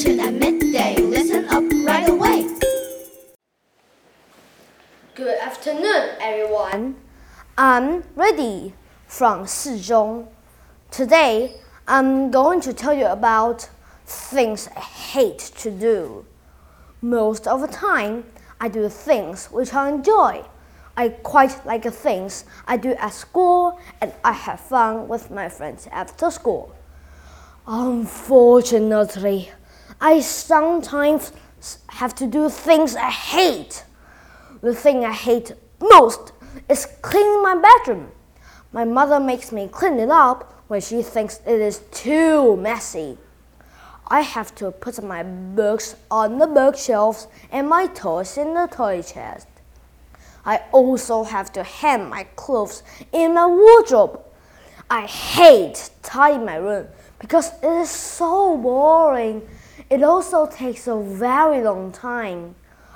attention at midday. Listen up right away. Good afternoon, everyone. I'm Ready from Sizhong. Today, I'm going to tell you about things I hate to do. Most of the time, I do things which I enjoy. I quite like the things I do at school and I have fun with my friends after school. Unfortunately, I sometimes have to do things I hate. The thing I hate most is cleaning my bedroom. My mother makes me clean it up when she thinks it is too messy. I have to put my books on the bookshelves and my toys in the toy chest. I also have to hang my clothes in my wardrobe. I hate tidying my room because it is so boring. It also takes a very long time.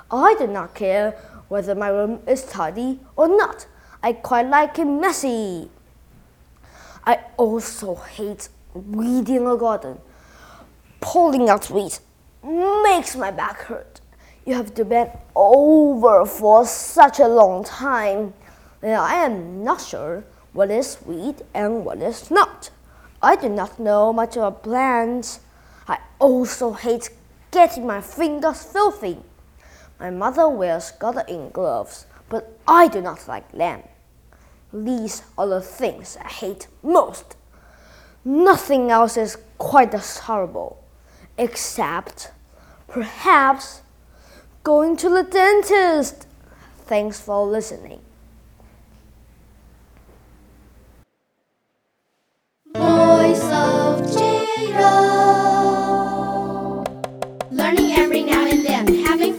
I do not care whether my room is tidy or not. I quite like it messy. I also hate weeding a garden. Pulling out weeds makes my back hurt. You have to bend over for such a long time. And I am not sure what is weed and what is not. I do not know much about plants. I also hate getting my fingers filthy. My mother wears gardening gloves, but I do not like them. These are the things I hate most. Nothing else is quite as horrible, except perhaps going to the dentist. Thanks for listening. every now and then, having